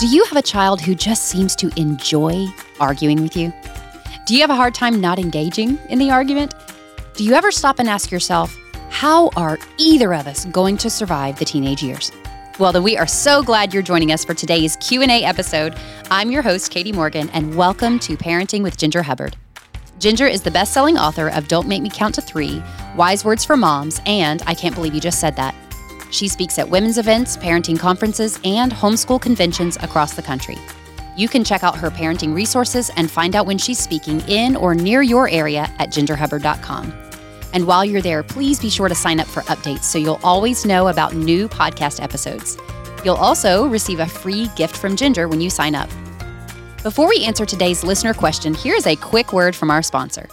Do you have a child who just seems to enjoy arguing with you? Do you have a hard time not engaging in the argument? Do you ever stop and ask yourself, how are either of us going to survive the teenage years? Well, then we are so glad you're joining us for today's Q&A episode. I'm your host, Katie Morgan, and welcome to Parenting with Ginger Hubbard. Ginger is the best-selling author of Don't Make Me Count to 3, Wise Words for Moms, and I Can't Believe You Just Said That. She speaks at women's events, parenting conferences, and homeschool conventions across the country. You can check out her parenting resources and find out when she's speaking in or near your area at gingerhubbard.com. And while you're there, please be sure to sign up for updates so you'll always know about new podcast episodes. You'll also receive a free gift from Ginger when you sign up. Before we answer today's listener question, here's a quick word from our sponsor.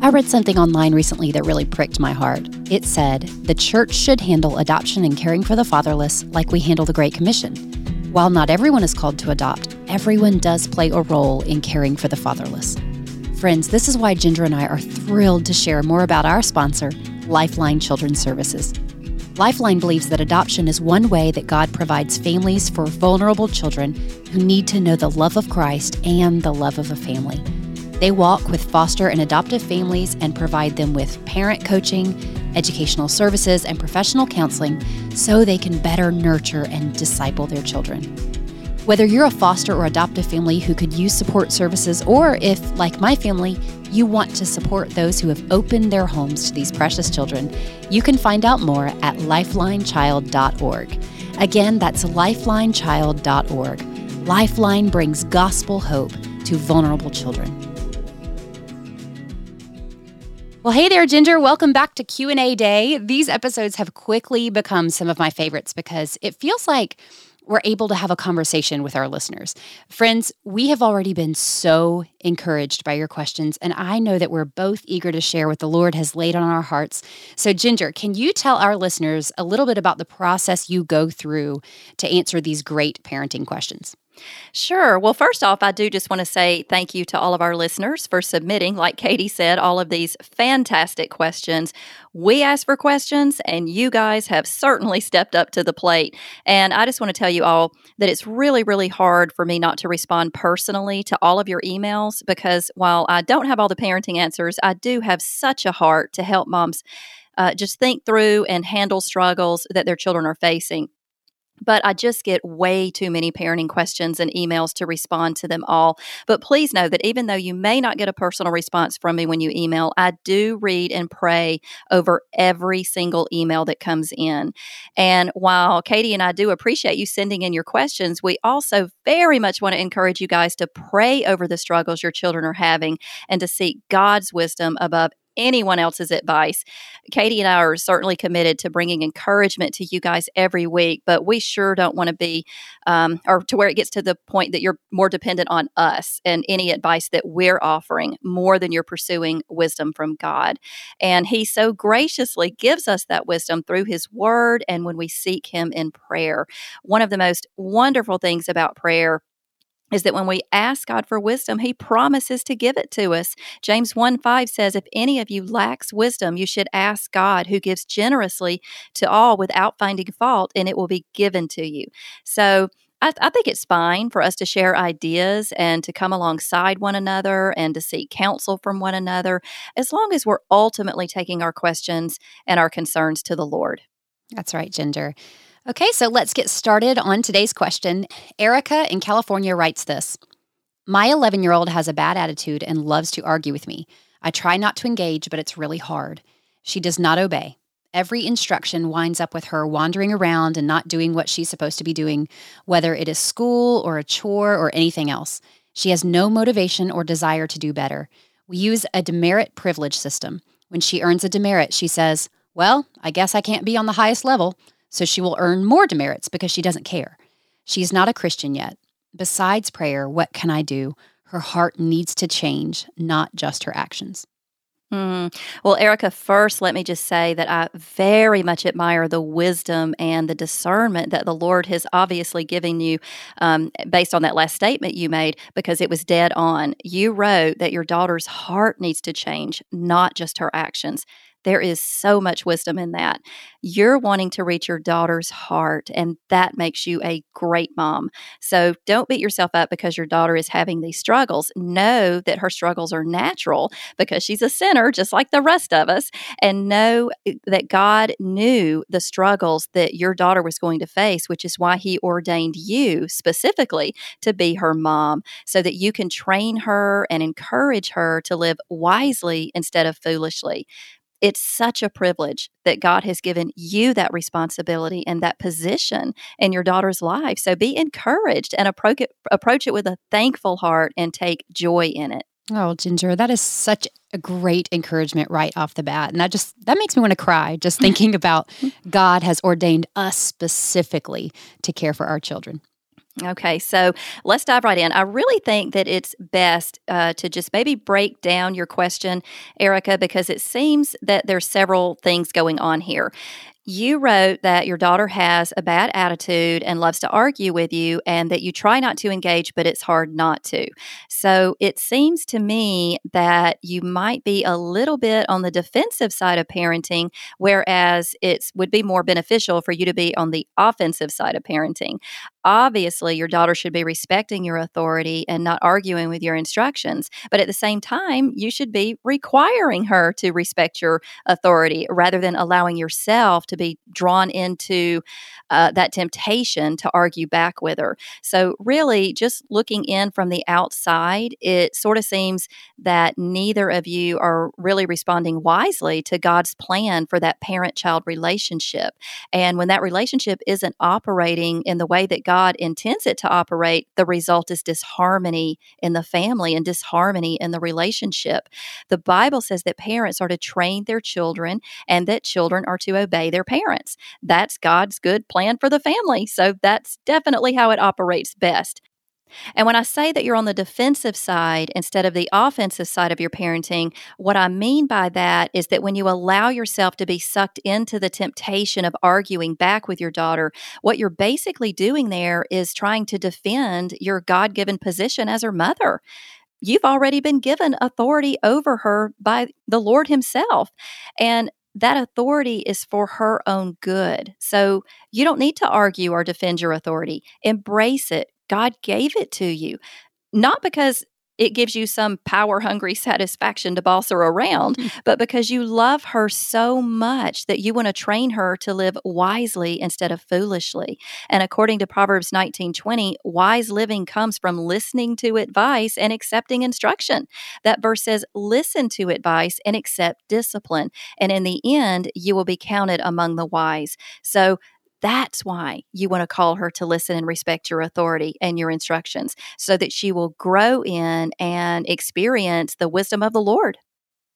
I read something online recently that really pricked my heart. It said, The church should handle adoption and caring for the fatherless like we handle the Great Commission. While not everyone is called to adopt, everyone does play a role in caring for the fatherless. Friends, this is why Ginger and I are thrilled to share more about our sponsor, Lifeline Children's Services. Lifeline believes that adoption is one way that God provides families for vulnerable children who need to know the love of Christ and the love of a family. They walk with foster and adoptive families and provide them with parent coaching, educational services, and professional counseling so they can better nurture and disciple their children. Whether you're a foster or adoptive family who could use support services, or if, like my family, you want to support those who have opened their homes to these precious children, you can find out more at lifelinechild.org. Again, that's lifelinechild.org. Lifeline brings gospel hope to vulnerable children. Well, hey there, Ginger. Welcome back to Q&A Day. These episodes have quickly become some of my favorites because it feels like we're able to have a conversation with our listeners. Friends, we have already been so encouraged by your questions, and I know that we're both eager to share what the Lord has laid on our hearts. So, Ginger, can you tell our listeners a little bit about the process you go through to answer these great parenting questions? Sure. Well, first off, I do just want to say thank you to all of our listeners for submitting, like Katie said, all of these fantastic questions. We asked for questions, and you guys have certainly stepped up to the plate. And I just want to tell you all that it's really, really hard for me not to respond personally to all of your emails because while I don't have all the parenting answers, I do have such a heart to help moms. Uh, just think through and handle struggles that their children are facing but I just get way too many parenting questions and emails to respond to them all. But please know that even though you may not get a personal response from me when you email, I do read and pray over every single email that comes in. And while Katie and I do appreciate you sending in your questions, we also very much want to encourage you guys to pray over the struggles your children are having and to seek God's wisdom above anyone else's advice. Katie and I are certainly committed to bringing encouragement to you guys every week, but we sure don't want to be, um, or to where it gets to the point that you're more dependent on us and any advice that we're offering more than you're pursuing wisdom from God. And He so graciously gives us that wisdom through His Word and when we seek Him in prayer. One of the most wonderful things about prayer is that when we ask God for wisdom, He promises to give it to us. James 1 5 says, If any of you lacks wisdom, you should ask God, who gives generously to all without finding fault, and it will be given to you. So, I, I, think it's fine for us to share ideas and to come alongside one another and to seek counsel from one another, as long as we're ultimately taking our questions and our concerns to the Lord. That's right, Ginger. Okay, so let's get started on today's question. Erica in California writes this My 11 year old has a bad attitude and loves to argue with me. I try not to engage, but it's really hard. She does not obey. Every instruction winds up with her wandering around and not doing what she's supposed to be doing, whether it is school or a chore or anything else. She has no motivation or desire to do better. We use a demerit privilege system. When she earns a demerit, she says, Well, I guess I can't be on the highest level so she will earn more demerits because she doesn't care. She's not a Christian yet. Besides prayer, what can I do? Her heart needs to change, not just her actions. Mm. Well, Erica, first, let me just say that I very much admire the wisdom and the discernment that the Lord has obviously given you um, based on that last statement you made, because it was dead on. You wrote that your daughter's heart needs to change, not just her actions. There is so much wisdom in that. You're wanting to reach your daughter's heart, and that makes you a great mom. So don't beat yourself up because your daughter is having these struggles. Know that her struggles are natural because she's a sinner, just like the rest of us, and know eh, that God knew the struggles that your daughter was going to face, which is why He ordained you specifically to be her mom so that you can train her and encourage her to live wisely instead of foolishly. It's such a privilege that God has given you that responsibility and that position in your daughter's life. So be encouraged and approach it, approach it with a thankful heart and take joy in it. Oh, Ginger, that is such a great encouragement right off the bat. And that just that makes me want to cry just thinking about God has ordained us specifically to care for our children. Okay, so let's dive right in. I really think that it's best uh, to just maybe break down your question, Erica, because it seems that there's several things going on here. You wrote that your daughter has a bad attitude and loves to argue with you, and that you try not to engage, but it's hard not to. So it seems to me that you might be a little bit on the defensive side of parenting, whereas it would be more beneficial for you to be on the offensive side of parenting. Obviously, your daughter should be respecting your authority and not arguing with your instructions, but at the same time, you should be requiring her to respect your authority rather than allowing yourself to be drawn into uh, that temptation to argue back with her. So, really, just looking in from the outside, it sort of seems that neither of you are really responding wisely to God's plan for that parent child relationship. And when that relationship isn't operating in the way that God intends it to operate, the result is disharmony in the family and disharmony in the relationship. The Bible says that parents are to train their children and that children are to obey their parents. That's God's good plan for the family. So that's definitely how it operates best. And when I say that you're on the defensive side instead of the offensive side of your parenting, what I mean by that is that when you allow yourself to be sucked into the temptation of arguing back with your daughter, what you're basically doing there is trying to defend your God given position as her mother you've already been given authority over her by the Lord Himself. And that authority is for her own good. So you don't need to argue or defend your authority. Embrace it. God gave it to you. Not because it gives you some power hungry satisfaction to boss her around, hmm. but because you love her so much that you want to train her to live wisely instead of foolishly. And according to Proverbs 19:20, wise living comes from listening to advice and accepting instruction. That verse says, "Listen to advice and accept discipline, and in the end you will be counted among the wise." So that's why you want to call her to listen and respect your authority and your instructions so that she will grow in and experience the wisdom of the Lord.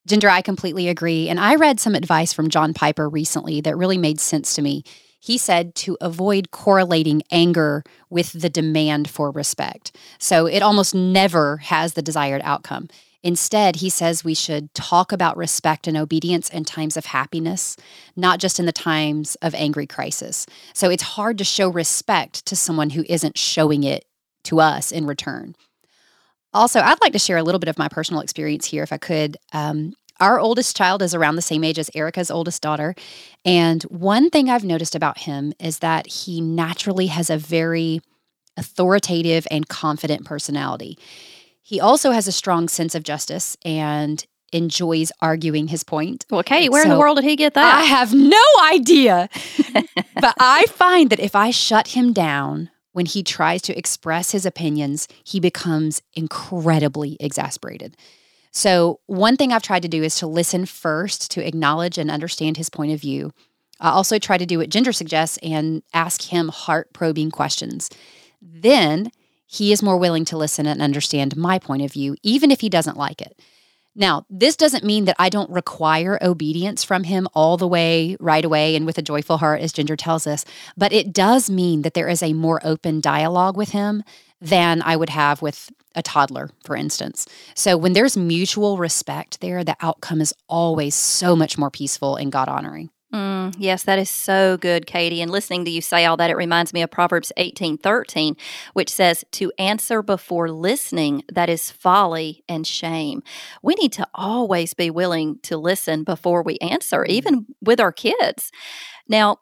Ginger, I completely agree. And I read some advice from John Piper recently that really made sense to me. He said to avoid correlating anger with the demand for respect. So it almost never has the desired outcome. Instead, he says we should talk about respect and obedience in times of happiness, not just in the times of angry crisis. So it's hard to show respect to someone who isn't showing it to us in return. Also, I'd like to share a little bit of my personal experience here, if I could. Um, our oldest child is around the same age as Erica's oldest daughter. And one thing I've noticed about him is that he naturally has a very authoritative and confident personality. He also has a strong sense of justice and enjoys arguing his point. Well, Kate, where so in the world did he get that? I have no idea. but I find that if I shut him down when he tries to express his opinions, he becomes incredibly exasperated. So, one thing I've tried to do is to listen first to acknowledge and understand his point of view. I also try to do what Ginger suggests and ask him heart probing questions. Then he is more willing to listen and understand my point of view, even if he doesn't like it. Now, this doesn't mean that I don't require obedience from him all the way, right away, and with a joyful heart, as Ginger tells us, but it does mean that there is a more open dialogue with him than I would have with a toddler, for instance. So when there's mutual respect there, the outcome is always so much more peaceful and God honoring. Mm, yes, that is so good, Katie. And listening to you say all that, it reminds me of Proverbs eighteen thirteen, which says, To answer before listening, that is folly and shame. We need to always be willing to listen before we answer, mm-hmm. even with our kids. Now,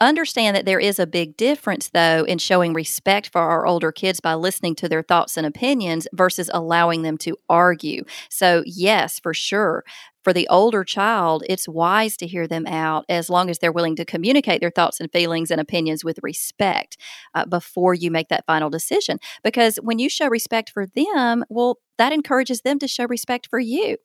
Understand that there is a big difference, though, in showing respect for our older kids by listening to their thoughts and opinions versus allowing them to argue. So, yes, for sure. For the older child, it's wise to hear them out as long as they're willing to communicate their thoughts and feelings and opinions with respect uh, before you make that final decision. Because when you show respect for them, well, that encourages them to show respect for you.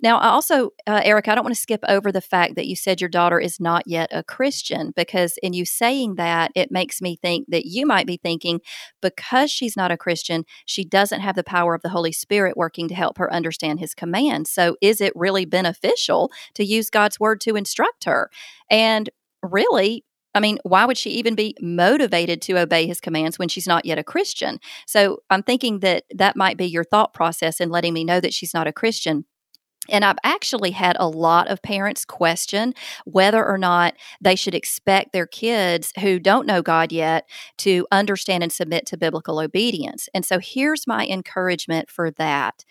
Now, I also, uh, Eric, I don't want to skip over the fact that you said your daughter is not yet a Christian because in you saying that, it makes me think that you might be thinking because she's not a Christian, she doesn't have the power of the Holy Spirit working to help her understand his commands. So, is it really beneficial to use God's word to instruct her? And really, I mean, why would she even be motivated to obey his commands when she's not yet a Christian? So I'm thinking that that might be your thought process in letting me know that she's not a Christian. And I've actually had a lot of parents question whether or not they should expect their kids who don't know God yet to understand and submit to biblical obedience. And so here's my encouragement for that.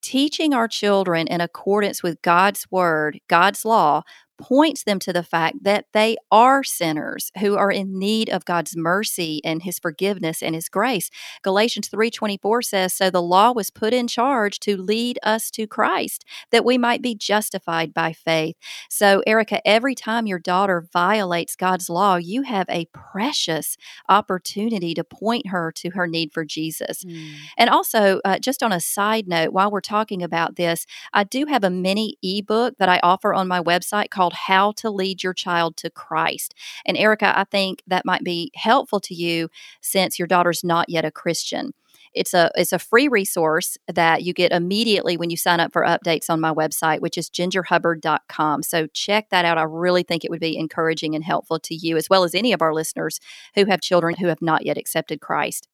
Teaching our children in accordance with God's word, God's law, points them to the fact that they are sinners who are in need of God's mercy and his forgiveness and his grace. Galatians 3:24 says, "So the law was put in charge to lead us to Christ, that we might be justified by faith." So, Erica, every time your daughter violates God's law, you have a precious opportunity to point her to her need for Jesus. Mm. And also, uh, just on a side note, while we're talking about this, I do have a mini ebook that I offer on my website called called How to Lead Your Child to Christ. And Erica, I think that might be helpful to you since your daughter's not yet a Christian. It's a it's a free resource that you get immediately when you sign up for updates on my website, which is gingerhubbard.com. So check that out. I really think it would be encouraging and helpful to you as well as any of our listeners who have children who have not yet accepted Christ.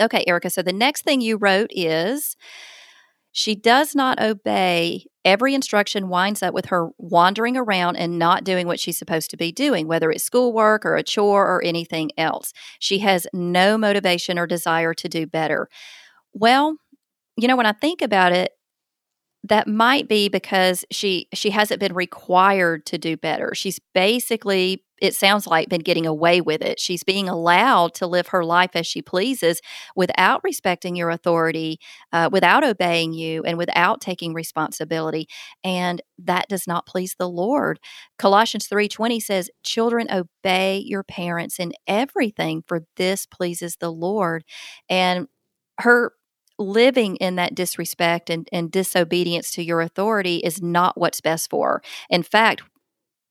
Okay, Erica. So the next thing you wrote is she does not obey every instruction winds up with her wandering around and not doing what she's supposed to be doing, whether it's schoolwork or a chore or anything else. She has no motivation or desire to do better. Well, you know, when I think about it, that might be because she she hasn't been required to do better. She's basically it sounds like been getting away with it. She's being allowed to live her life as she pleases without respecting your authority, uh, without obeying you, and without taking responsibility. And that does not please the Lord. Colossians 3:20 says, "Children obey your parents in everything, for this pleases the Lord." And her living in that disrespect and, and disobedience to your authority is not what's best for. In fact,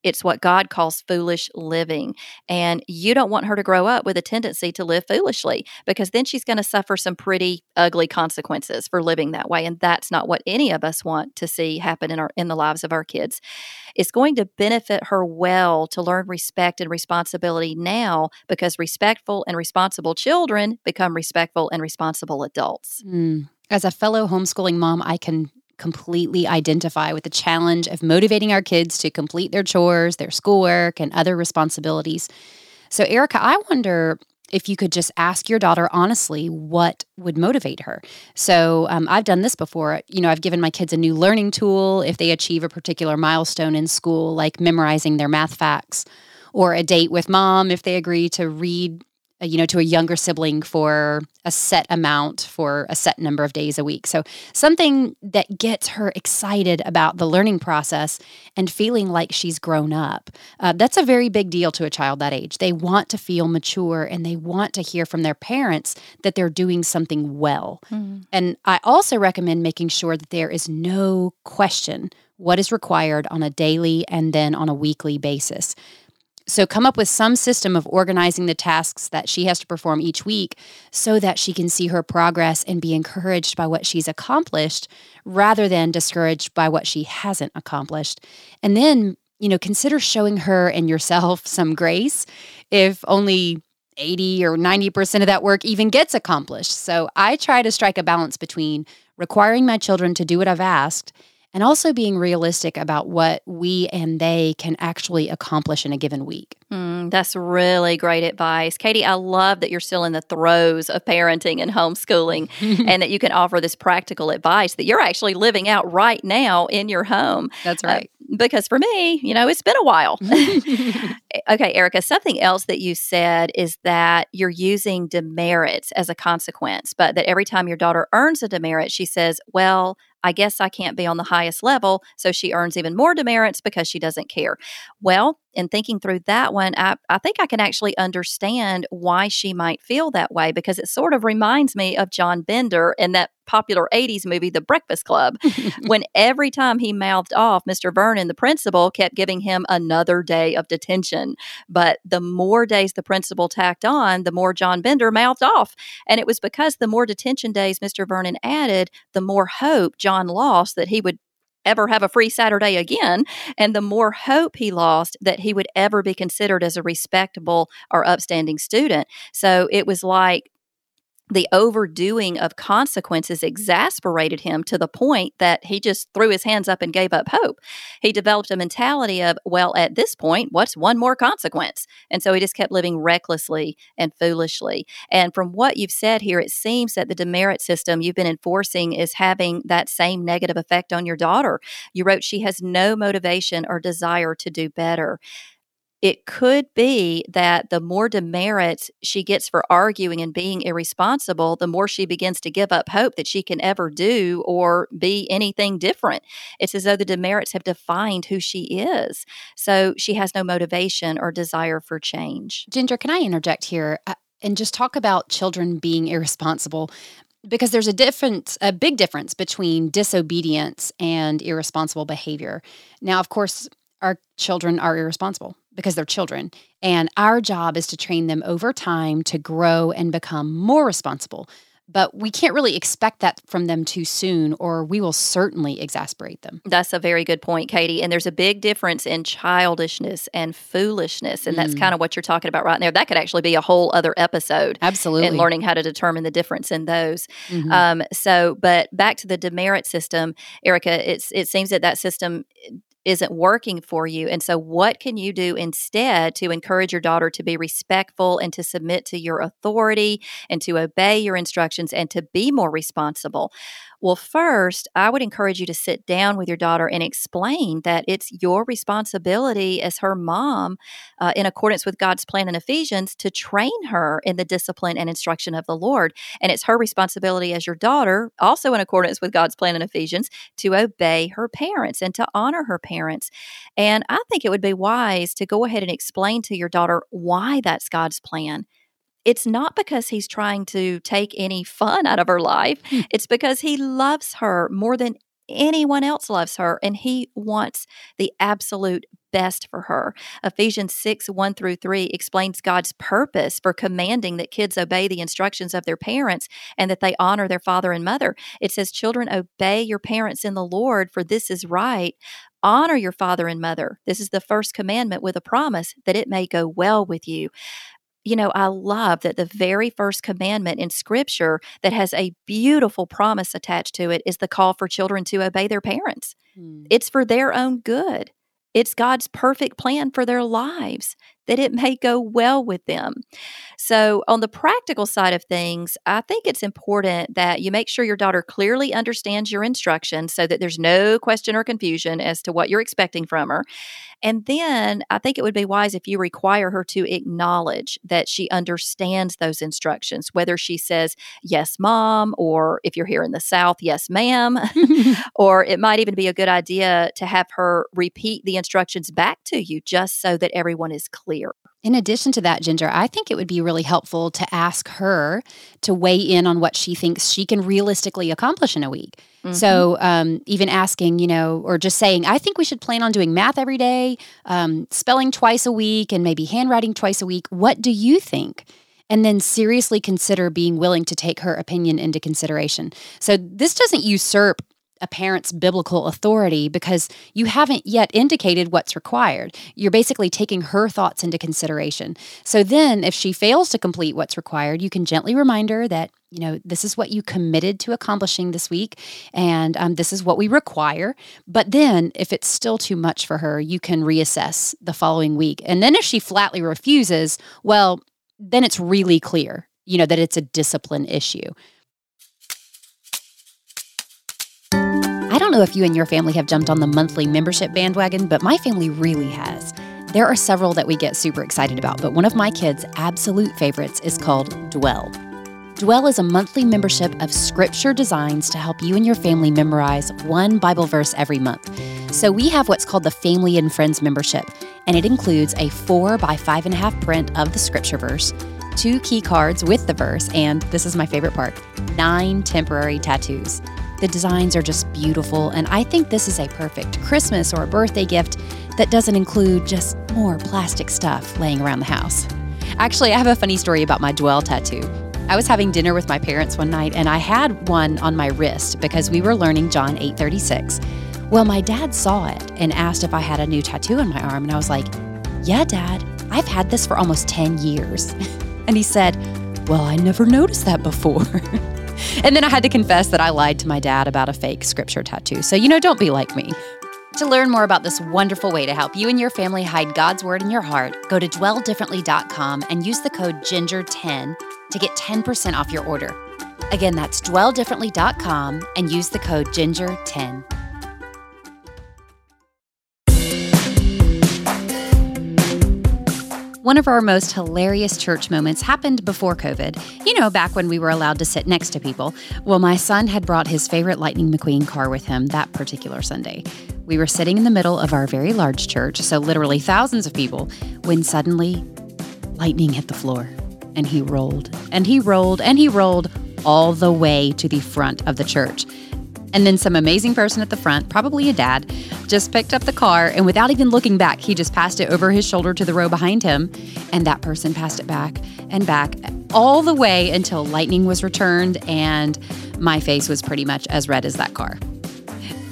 it's what God calls foolish living. And you don't want her to grow up with a tendency to live foolishly because then she's going to suffer some pretty ugly consequences for living that way. And that's not what any of us want to see happen in our in the lives of our kids. It's going to benefit her well to learn respect and responsibility now because respectful and responsible children become respectful and responsible adults. Mm. As a fellow homeschooling mom, I can completely identify with the challenge of motivating our kids to complete their chores, their schoolwork, and other responsibilities. So, Erica, I wonder if you could just ask your daughter honestly what would motivate her. So, um, I've done this before. You know, I've given my kids a new learning tool if they achieve a particular milestone in school, like memorizing their math facts, or a date with mom if they agree to read you know, to a younger sibling for a set amount for a set number of days a week. So, something that gets her excited about the learning process and feeling like she's grown up. Uh, that's a very big deal to a child that age. They want to feel mature and they want to hear from their parents that they're doing something well. Mm-hmm. And I also recommend making sure that there is no question what is required on a daily and then on a weekly basis. So come up with some system of organizing the tasks that she has to perform each week so that she can see her progress and be encouraged by what she's accomplished rather than discouraged by what she hasn't accomplished. And then, you know, consider showing her and yourself some grace if only 80 or 90% of that work even gets accomplished. So I try to strike a balance between requiring my children to do what I've asked and also being realistic about what we and they can actually accomplish in a given week. Mm, that's really great advice. Katie, I love that you're still in the throes of parenting and homeschooling and that you can offer this practical advice that you're actually living out right now in your home. That's uh, right. Uh, because for me, you know, it's been a while. okay, Erica, something else that you said is that you're using demerits as a consequence, but that every time your daughter earns a demerit, she says, Well, I guess I can't be on the highest level. So she earns even more demerits because she doesn't care. Well, in thinking through that one, I, I think I can actually understand why she might feel that way because it sort of reminds me of John Bender in that popular 80s movie, The Breakfast Club, when every time he mouthed off, Mr. Vernon, the principal, kept giving him another day of detention. But the more days the principal tacked on, the more John Bender mouthed off. And it was because the more detention days Mr. Vernon added, the more hope John lost that he would ever have a free Saturday again, and the more hope he lost that he would ever be considered as a respectable or upstanding student. So it was like the overdoing of consequences exasperated him to the point that he just threw his hands up and gave up hope. He developed a mentality of, well, at this point, what's one more consequence? And so he just kept living recklessly and foolishly. And from what you've said here, it seems that the demerit system you've been enforcing is having that same negative effect on your daughter. You wrote she has no motivation or desire to do better it could be that the more demerits she gets for arguing and being irresponsible, the more she begins to give up hope that she can ever do or be anything different. It's as though the demerits have defined who she is. So she has no motivation or desire for change. Ginger, can I interject here uh, and just talk about children being irresponsible? because there's a difference a big difference between disobedience and irresponsible behavior now of course our children are irresponsible because they're children. And our job is to train them over time to grow and become more responsible. But we can't really expect that from them too soon, or we will certainly exasperate them. That's a very good point, Katie. And there's a big difference in childishness and foolishness. And that's mm. kind of what you're talking about right there. That could actually be a whole other episode. Absolutely. In learning how to determine the difference in those. Mm-hmm. Um, so, but back to the demerit system, Erica, it's, it seems that that system isn't working for you. And so, what can you do instead to encourage your daughter to be respectful and to submit to your authority and to obey your instructions and to be more responsible? Well, first, I would encourage you to sit down with your daughter and explain that it's your responsibility as her mom, uh, in accordance with God's plan in Ephesians, to train her in the discipline and instruction of the Lord. And it's her responsibility as your daughter, also in accordance with God's plan in Ephesians, to obey her parents and to honor her parents. And I think it would be wise to go ahead and explain to your daughter why that's God's plan it's not because he's trying to take any fun out of her life. Hmm. It's because he loves her more than anyone else loves her and he wants the absolute best for her. Ephesians 6 1 through 3 explains God's purpose for commanding that kids obey the instructions of their parents and that they honor their father and mother. It says, Children, obey your parents in the Lord, for this is right. Honor your father and mother. This is the first commandment with a promise that it may go well with you you know, I love that the very first commandment in scripture that has a beautiful promise attached to it is the call for children to obey their parents. Hmm. It's for their own good. It's God's perfect plan for their lives that it may go well with them. So, on the practical side of things, I think it's important that you make sure your daughter clearly understands your instructions so that there's no question or confusion as to what you're expecting from her. And then I think it would be wise if you require her to acknowledge that she understands those instructions, whether she says, Yes, mom, or if you're here in the South, Yes, ma'am. or it might even be a good idea to have her repeat the instructions back to you just so that everyone is clear clear. In addition to that, Ginger, I think it would be really helpful to ask her to weigh in on what she thinks she can realistically accomplish in a week. Mm-hmm. So, um, even asking, you know, or just saying, I think we should plan on doing math every day, um, spelling twice a week, and maybe handwriting twice a week. What do you think? and then seriously consider being willing to take her opinion into consideration. So, this doesn't usurp a parent's biblical authority because you haven't yet indicated what's required. You're basically taking her thoughts into consideration. So then, if she fails to complete what's required, you can gently remind her that you know, this is what you committed to accomplishing this week, and um, this is what we require. But then, if it's still too much for her, you can reassess the following week. And then, if she flatly refuses, well, then it's really clear, you know, that it's a discipline issue. Don't know if you and your family have jumped on the monthly membership bandwagon, but my family really has. There are several that we get super excited about, but one of my kids' absolute favorites is called Dwell. Dwell is a monthly membership of scripture designs to help you and your family memorize one Bible verse every month. So we have what's called the Family and Friends membership, and it includes a four by five and a half print of the scripture verse, two key cards with the verse, and this is my favorite part nine temporary tattoos. The designs are just beautiful, and I think this is a perfect Christmas or a birthday gift that doesn't include just more plastic stuff laying around the house. Actually, I have a funny story about my Dwell tattoo. I was having dinner with my parents one night and I had one on my wrist because we were learning John 8:36. Well, my dad saw it and asked if I had a new tattoo on my arm and I was like, "Yeah, dad, I've had this for almost 10 years." and he said, "Well, I never noticed that before." and then I had to confess that I lied to my dad about a fake scripture tattoo. So, you know, don't be like me. To learn more about this wonderful way to help you and your family hide God's Word in your heart, go to dwelldifferently.com and use the code GINGER10 to get 10% off your order. Again, that's dwelldifferently.com and use the code GINGER10. One of our most hilarious church moments happened before COVID. You know, back when we were allowed to sit next to people. Well, my son had brought his favorite Lightning McQueen car with him that particular Sunday. We were sitting in the middle of our very large church, so literally thousands of people, when suddenly lightning hit the floor. And he rolled, and he rolled, and he rolled all the way to the front of the church. And then some amazing person at the front, probably a dad, just picked up the car and without even looking back, he just passed it over his shoulder to the row behind him. And that person passed it back and back all the way until lightning was returned and my face was pretty much as red as that car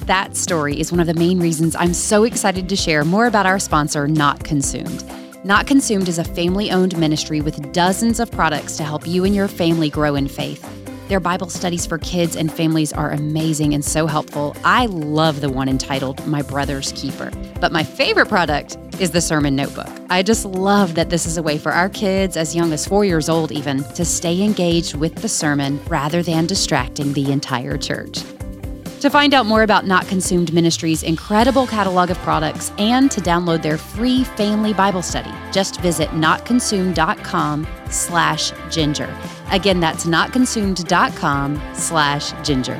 that story is one of the main reasons I'm so excited to share more about our sponsor, Not Consumed. Not Consumed is a family owned ministry with dozens of products to help you and your family grow in faith. Their Bible studies for kids and families are amazing and so helpful. I love the one entitled My Brother's Keeper. But my favorite product is the Sermon Notebook. I just love that this is a way for our kids, as young as four years old even, to stay engaged with the sermon rather than distracting the entire church. To find out more about Not Consumed Ministries' incredible catalog of products and to download their free family Bible study, just visit notconsumed.com slash ginger. Again, that's notconsumed.com slash ginger.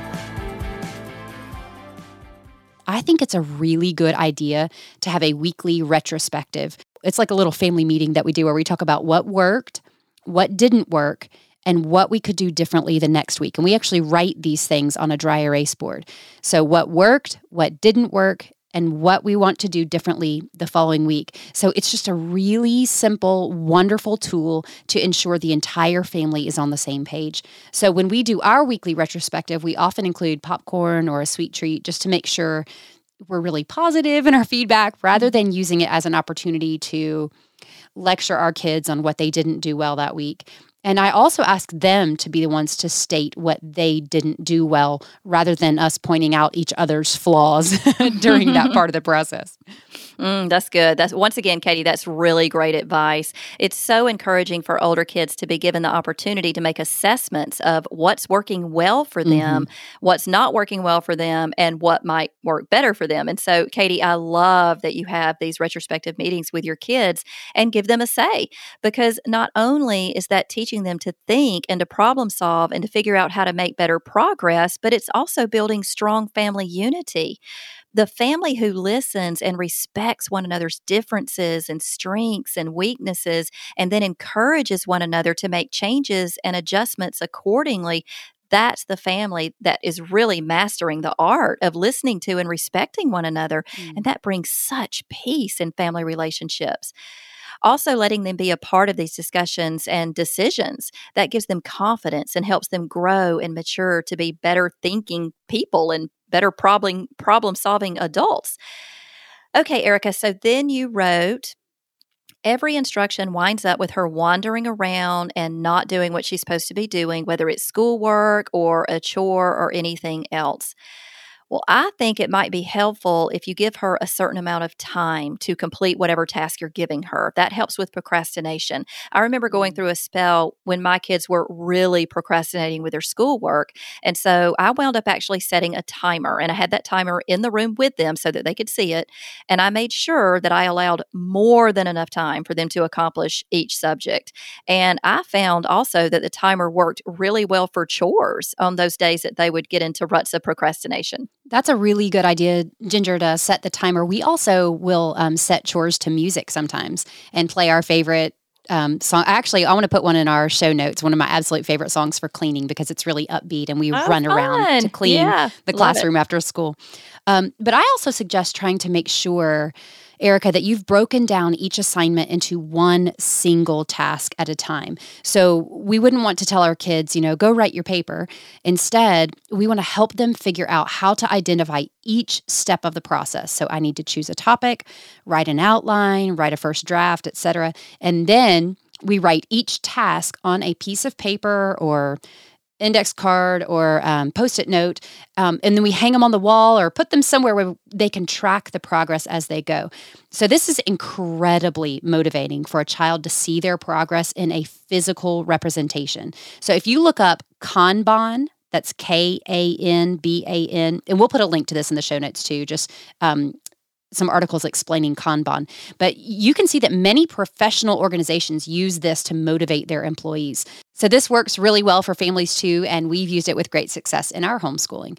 I think it's a really good idea to have a weekly retrospective. It's like a little family meeting that we do where we talk about what worked, what didn't work, and what we could do differently the next week. And we actually write these things on a dry erase board. So, what worked, what didn't work, and what we want to do differently the following week. So, it's just a really simple, wonderful tool to ensure the entire family is on the same page. So, when we do our weekly retrospective, we often include popcorn or a sweet treat just to make sure we're really positive in our feedback rather mm-hmm. than using it as an opportunity to lecture our kids on what they didn't do well that week. And I also ask them to be the ones to state what they didn't do well rather than us pointing out each other's flaws during that part of the process. Mm, that's good. That's once again, Katie, that's really great advice. It's so encouraging for older kids to be given the opportunity to make assessments of what's working well for them, mm-hmm. what's not working well for them, and what might work better for them. And so, Katie, I love that you have these retrospective meetings with your kids and give them a say because not only is that teaching them to think and to problem solve and to figure out how to make better progress, but it's also building strong family unity the family who listens and respects one another's differences and strengths and weaknesses and then encourages one another to make changes and adjustments accordingly that's the family that is really mastering the art of listening to and respecting one another. Mm. And that brings such peace in family relationships. Also, letting them be a part of these discussions and decisions that gives them confidence and helps them grow and mature to be better thinking people and better problem problem solving adults. Okay, Erica, so then you wrote every instruction winds up with her wandering around and not doing what she's supposed to be doing, whether it's schoolwork or a chore or anything else. Well, I think it might be helpful if you give her a certain amount of time to complete whatever task you're giving her. That helps with procrastination. I remember going mm. through a spell when my kids were really procrastinating with their schoolwork. And so I wound up actually setting a timer, and I had that timer in the room with them so that they could see it. And I made sure that I allowed more than enough time for them to accomplish each subject. And I found also that the timer worked really well for chores on those days that they would get into ruts of procrastination. That's a really good idea, Ginger, to set the timer. We also will um, set chores to music sometimes and play our favorite um, song. Actually, I want to put one in our show notes. One of my absolute favorite songs for cleaning because it's really upbeat and we oh, run fun. around to clean yeah, the classroom after school. Um, but I also suggest trying to make sure Erica, that you've broken down each assignment into one single task at a time. So we wouldn't want to tell our kids, you know, go write your paper. Instead, we want to help them figure out how to identify each step of the process. So I need to choose a topic, write an outline, write a first draft, etc. And then we write each task on a piece of paper or index card or um, post-it note um, and then we hang them on the wall or put them somewhere where they can track the progress as they go so this is incredibly motivating for a child to see their progress in a physical representation so if you look up kanban that's K A N B A N. And we'll put a link to this in the show notes too. Just um, some articles explaining Kanban, but you can see that many professional organizations use this to motivate their employees. So this works really well for families too, and we've used it with great success in our homeschooling.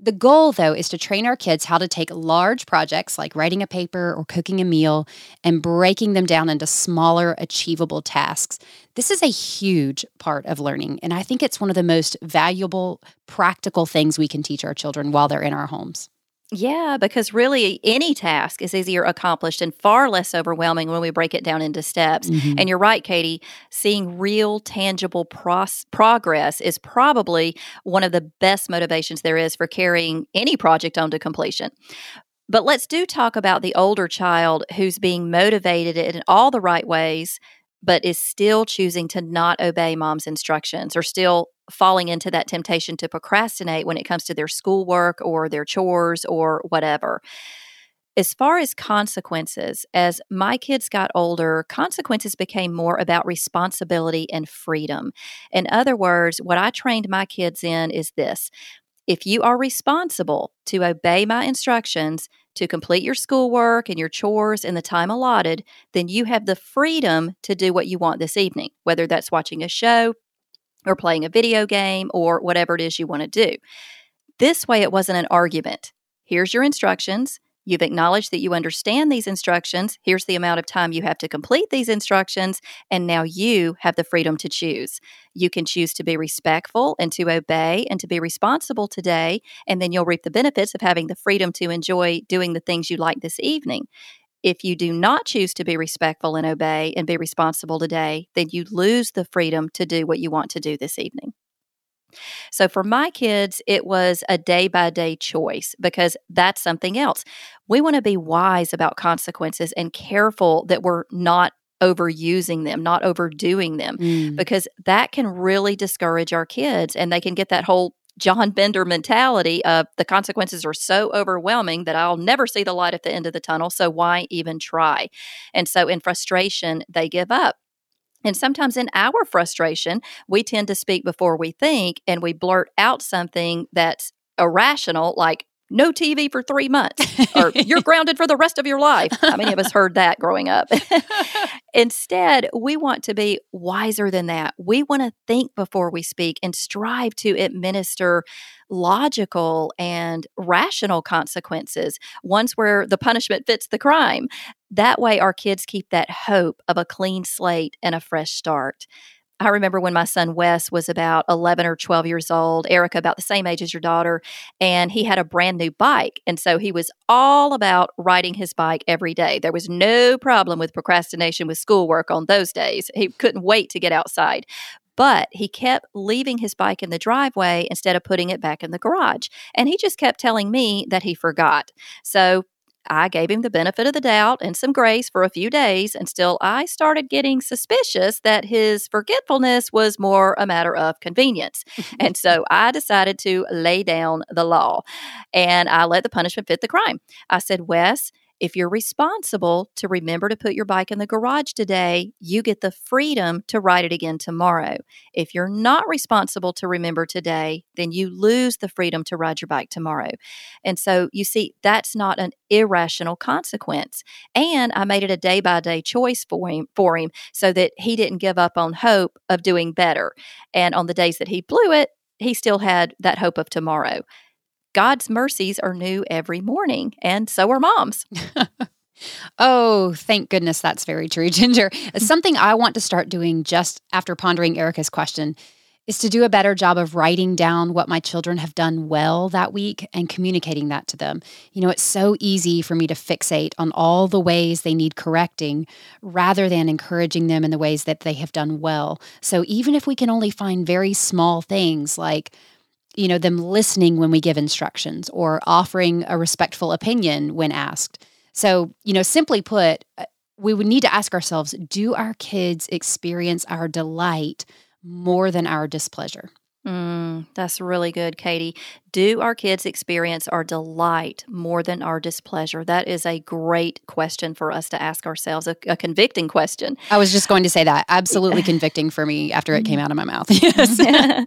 The goal, though, is to train our kids how to take large projects like writing a paper or cooking a meal and breaking them down into smaller, achievable tasks. This is a huge part of learning, and I think it's one of the most valuable, practical things we can teach our children while they're in our homes. Yeah, because really any task is easier accomplished and far less overwhelming when we break it down into steps. Mm-hmm. And you're right, Katie, seeing real, tangible pros- progress is probably one of the best motivations there is for carrying any project on to completion. But let's do talk about the older child who's being motivated in all the right ways but is still choosing to not obey mom's instructions or still falling into that temptation to procrastinate when it comes to their schoolwork or their chores or whatever. As far as consequences, as my kids got older, consequences became more about responsibility and freedom. In other words, what I trained my kids in is this if you are responsible to obey my instructions, to complete your schoolwork and your chores in the time allotted, then you have the freedom to do what you want this evening, whether that's watching a show or playing a video game or whatever it is you want to do. This way, it wasn't an argument. Here's your instructions. You've acknowledged that you understand these instructions. Here's the amount of time you have to complete these instructions. And now you have the freedom to choose. You can choose to be respectful and to obey and to be responsible today. And then you'll reap the benefits of having the freedom to enjoy doing the things you like this evening. If you do not choose to be respectful and obey and be responsible today, then you lose the freedom to do what you want to do this evening. So for my kids, it was a day by day choice because that's something else. We want to be wise about consequences and careful that we're not overusing them, not overdoing them, mm. because that can really discourage our kids and they can get that whole John Bender mentality of the consequences are so overwhelming that I'll never see the light at the end of the tunnel. So why even try? And so in frustration, they give up. And sometimes in our frustration, we tend to speak before we think and we blurt out something that's irrational, like, no TV for three months, or you're grounded for the rest of your life. How many of us heard that growing up? Instead, we want to be wiser than that. We want to think before we speak and strive to administer logical and rational consequences, ones where the punishment fits the crime. That way, our kids keep that hope of a clean slate and a fresh start. I remember when my son Wes was about 11 or 12 years old, Erica about the same age as your daughter, and he had a brand new bike. And so he was all about riding his bike every day. There was no problem with procrastination with schoolwork on those days. He couldn't wait to get outside. But he kept leaving his bike in the driveway instead of putting it back in the garage. And he just kept telling me that he forgot. So I gave him the benefit of the doubt and some grace for a few days until I started getting suspicious that his forgetfulness was more a matter of convenience. and so I decided to lay down the law and I let the punishment fit the crime. I said, Wes, if you're responsible to remember to put your bike in the garage today, you get the freedom to ride it again tomorrow. If you're not responsible to remember today, then you lose the freedom to ride your bike tomorrow. And so you see, that's not an irrational consequence. And I made it a day by day choice for him for him so that he didn't give up on hope of doing better. And on the days that he blew it, he still had that hope of tomorrow. God's mercies are new every morning, and so are moms. oh, thank goodness that's very true, Ginger. Something I want to start doing just after pondering Erica's question is to do a better job of writing down what my children have done well that week and communicating that to them. You know, it's so easy for me to fixate on all the ways they need correcting rather than encouraging them in the ways that they have done well. So even if we can only find very small things like you know, them listening when we give instructions or offering a respectful opinion when asked. So, you know, simply put, uh, we would need to ask ourselves do our kids experience our delight more than our displeasure? Mm, that's really good, Katie. Do our kids experience our delight more than our displeasure? That is a great question for us to ask ourselves, a, a convicting question. I was just going to say that. Absolutely convicting for me after it came out of my mouth. Yes.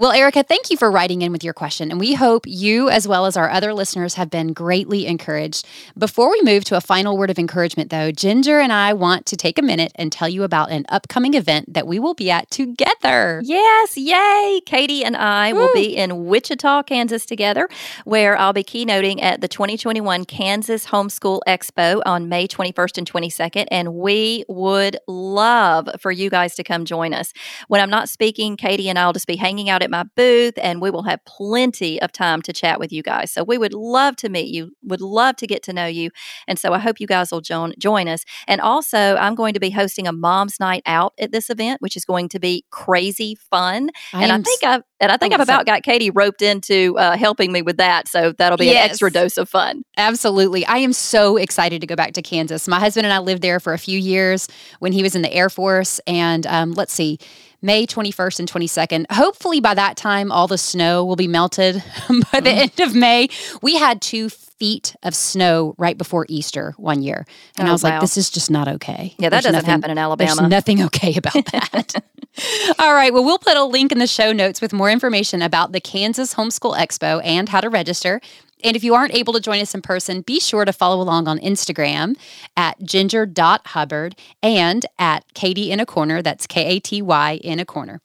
Well, Erica, thank you for writing in with your question, and we hope you, as well as our other listeners, have been greatly encouraged. Before we move to a final word of encouragement, though, Ginger and I want to take a minute and tell you about an upcoming event that we will be at together. Yes, yay! Katie and I Woo. will be in Wichita, Kansas together, where I'll be keynoting at the 2021 Kansas Homeschool Expo on May 21st and 22nd, and we would love for you guys to come join us. When I'm not speaking, Katie and I will just be hanging out at my booth and we will have plenty of time to chat with you guys. So we would love to meet you, would love to get to know you. And so I hope you guys will join, join us. And also, I'm going to be hosting a mom's night out at this event, which is going to be crazy fun. I and I think I've and I think I've about got Katie roped into uh, helping me with that. So that'll be yes. an extra dose of fun. Absolutely. I am so excited to go back to Kansas. My husband and I lived there for a few years when he was in the Air Force. And um, let's see, May 21st and 22nd. Hopefully, by that time, all the snow will be melted by the mm. end of May. We had two feet of snow right before Easter one year. And oh, I was wow. like, this is just not okay. Yeah, that there's doesn't nothing, happen in Alabama. There's nothing okay about that. All right. Well, we'll put a link in the show notes with more information about the Kansas Homeschool Expo and how to register. And if you aren't able to join us in person, be sure to follow along on Instagram at ginger.hubbard and at Katy in a corner. That's K A T Y in a corner.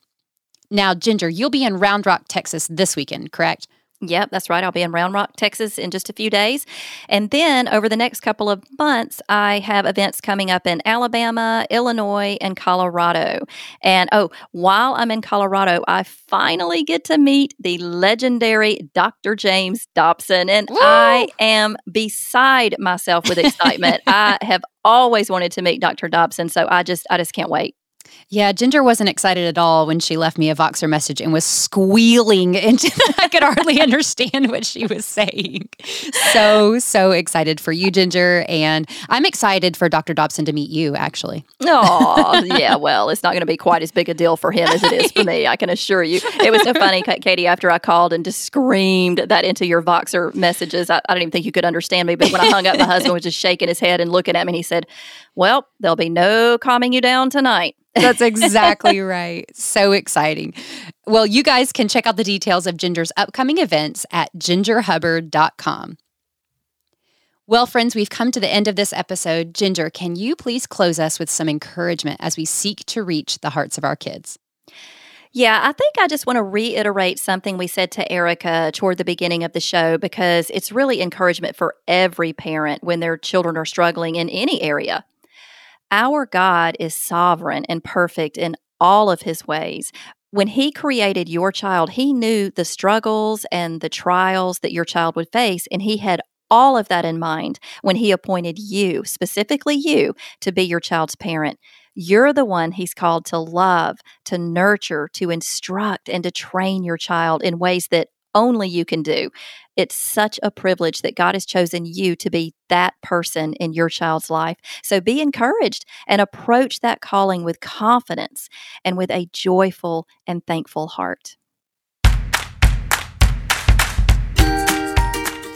Now, Ginger, you'll be in Round Rock, Texas this weekend, correct? Yep, that's right. I'll be in Round Rock, Texas in just a few days. And then over the next couple of months, I have events coming up in Alabama, Illinois, and Colorado. And oh, while I'm in Colorado, I finally get to meet the legendary Dr. James Dobson. And Woo! I am beside myself with excitement. I have always wanted to meet Dr. Dobson. So I just I just can't wait. Yeah, Ginger wasn't excited at all when she left me a Voxer message and was squealing into I could hardly understand what she was saying. So, so excited for you, Ginger. And I'm excited for Dr. Dobson to meet you, actually. Oh, yeah. Well, it's not going to be quite as big a deal for him as it is for me, I can assure you. It was so funny, Katie, after I called and just screamed that into your Voxer messages. I, I don't even think you could understand me. But when I hung up, my husband was just shaking his head and looking at me. And he said, Well, there'll be no calming you down tonight. That's exactly right. So exciting. Well, you guys can check out the details of Ginger's upcoming events at gingerhubbard.com. Well, friends, we've come to the end of this episode. Ginger, can you please close us with some encouragement as we seek to reach the hearts of our kids? Yeah, I think I just want to reiterate something we said to Erica toward the beginning of the show because it's really encouragement for every parent when their children are struggling in any area. Our God is sovereign and perfect in all of his ways. When he created your child, he knew the struggles and the trials that your child would face, and he had all of that in mind when he appointed you, specifically you, to be your child's parent. You're the one he's called to love, to nurture, to instruct, and to train your child in ways that only you can do. It's such a privilege that God has chosen you to be that person in your child's life. So be encouraged and approach that calling with confidence and with a joyful and thankful heart.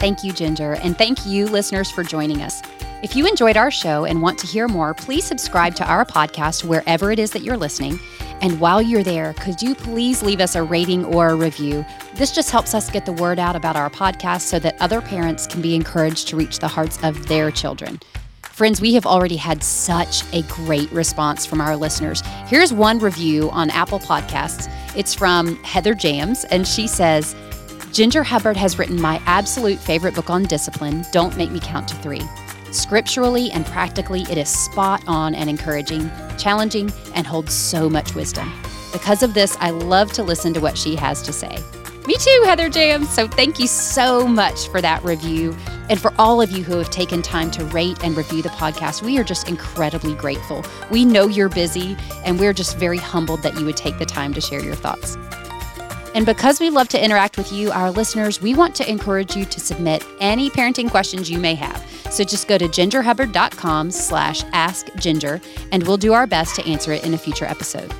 Thank you, Ginger, and thank you, listeners, for joining us. If you enjoyed our show and want to hear more, please subscribe to our podcast wherever it is that you're listening. And while you're there, could you please leave us a rating or a review? This just helps us get the word out about our podcast so that other parents can be encouraged to reach the hearts of their children. Friends, we have already had such a great response from our listeners. Here's one review on Apple Podcasts. It's from Heather Jams, and she says, Ginger Hubbard has written my absolute favorite book on discipline, Don't Make Me Count to Three. Scripturally and practically, it is spot on and encouraging, challenging, and holds so much wisdom. Because of this, I love to listen to what she has to say. Me too, Heather Jam. So thank you so much for that review. And for all of you who have taken time to rate and review the podcast, we are just incredibly grateful. We know you're busy, and we're just very humbled that you would take the time to share your thoughts. And because we love to interact with you, our listeners, we want to encourage you to submit any parenting questions you may have. So just go to gingerhubbard.com slash askginger, and we'll do our best to answer it in a future episode.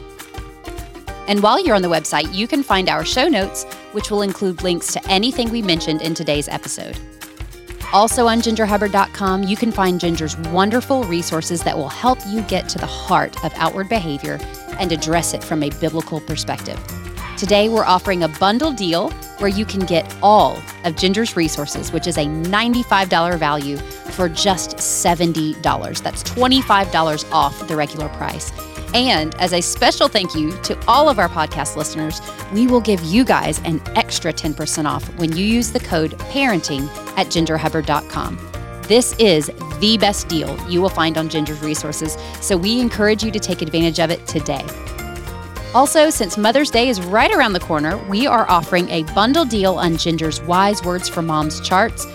And while you're on the website, you can find our show notes, which will include links to anything we mentioned in today's episode. Also on gingerhubbard.com, you can find Ginger's wonderful resources that will help you get to the heart of outward behavior and address it from a biblical perspective. Today, we're offering a bundle deal where you can get all of Ginger's resources, which is a $95 value, for just $70. That's $25 off the regular price. And as a special thank you to all of our podcast listeners, we will give you guys an extra 10% off when you use the code parenting at gingerhubbard.com. This is the best deal you will find on Ginger's resources, so we encourage you to take advantage of it today. Also, since Mother's Day is right around the corner, we are offering a bundle deal on Ginger's Wise Words for Moms charts,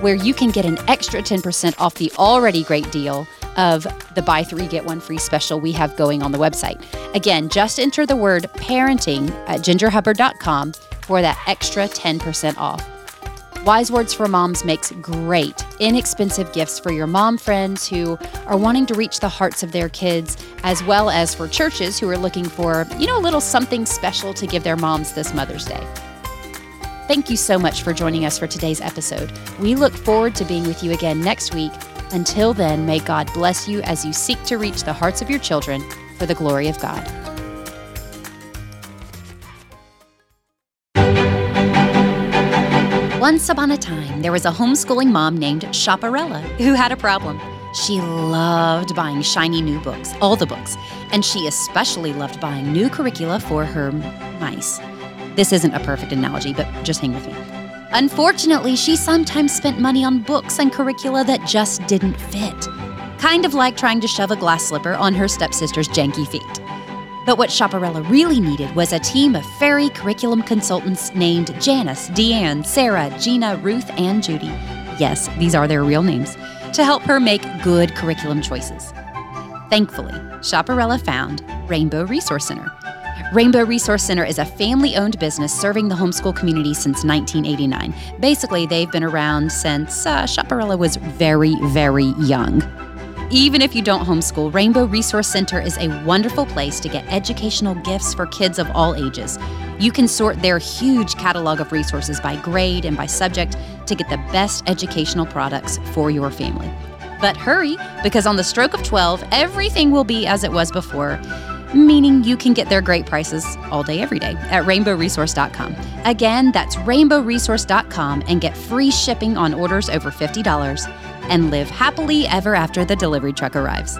where you can get an extra 10% off the already great deal of the buy three, get one free special we have going on the website. Again, just enter the word parenting at gingerhubbard.com for that extra 10% off. Wise Words for Moms makes great, inexpensive gifts for your mom friends who are wanting to reach the hearts of their kids, as well as for churches who are looking for, you know, a little something special to give their moms this Mother's Day. Thank you so much for joining us for today's episode. We look forward to being with you again next week. Until then, may God bless you as you seek to reach the hearts of your children for the glory of God. Once upon a time, there was a homeschooling mom named Chaparella who had a problem. She loved buying shiny new books, all the books, and she especially loved buying new curricula for her mice. This isn't a perfect analogy, but just hang with me. Unfortunately, she sometimes spent money on books and curricula that just didn't fit. Kind of like trying to shove a glass slipper on her stepsister's janky feet. But what Chaparella really needed was a team of fairy curriculum consultants named Janice, Deanne, Sarah, Gina, Ruth, and Judy. Yes, these are their real names, to help her make good curriculum choices. Thankfully, Chaparella found Rainbow Resource Center. Rainbow Resource Center is a family owned business serving the homeschool community since 1989. Basically, they've been around since uh, Chaparella was very, very young. Even if you don't homeschool, Rainbow Resource Center is a wonderful place to get educational gifts for kids of all ages. You can sort their huge catalog of resources by grade and by subject to get the best educational products for your family. But hurry, because on the stroke of 12, everything will be as it was before, meaning you can get their great prices all day, every day at rainbowresource.com. Again, that's rainbowresource.com and get free shipping on orders over $50 and live happily ever after the delivery truck arrives.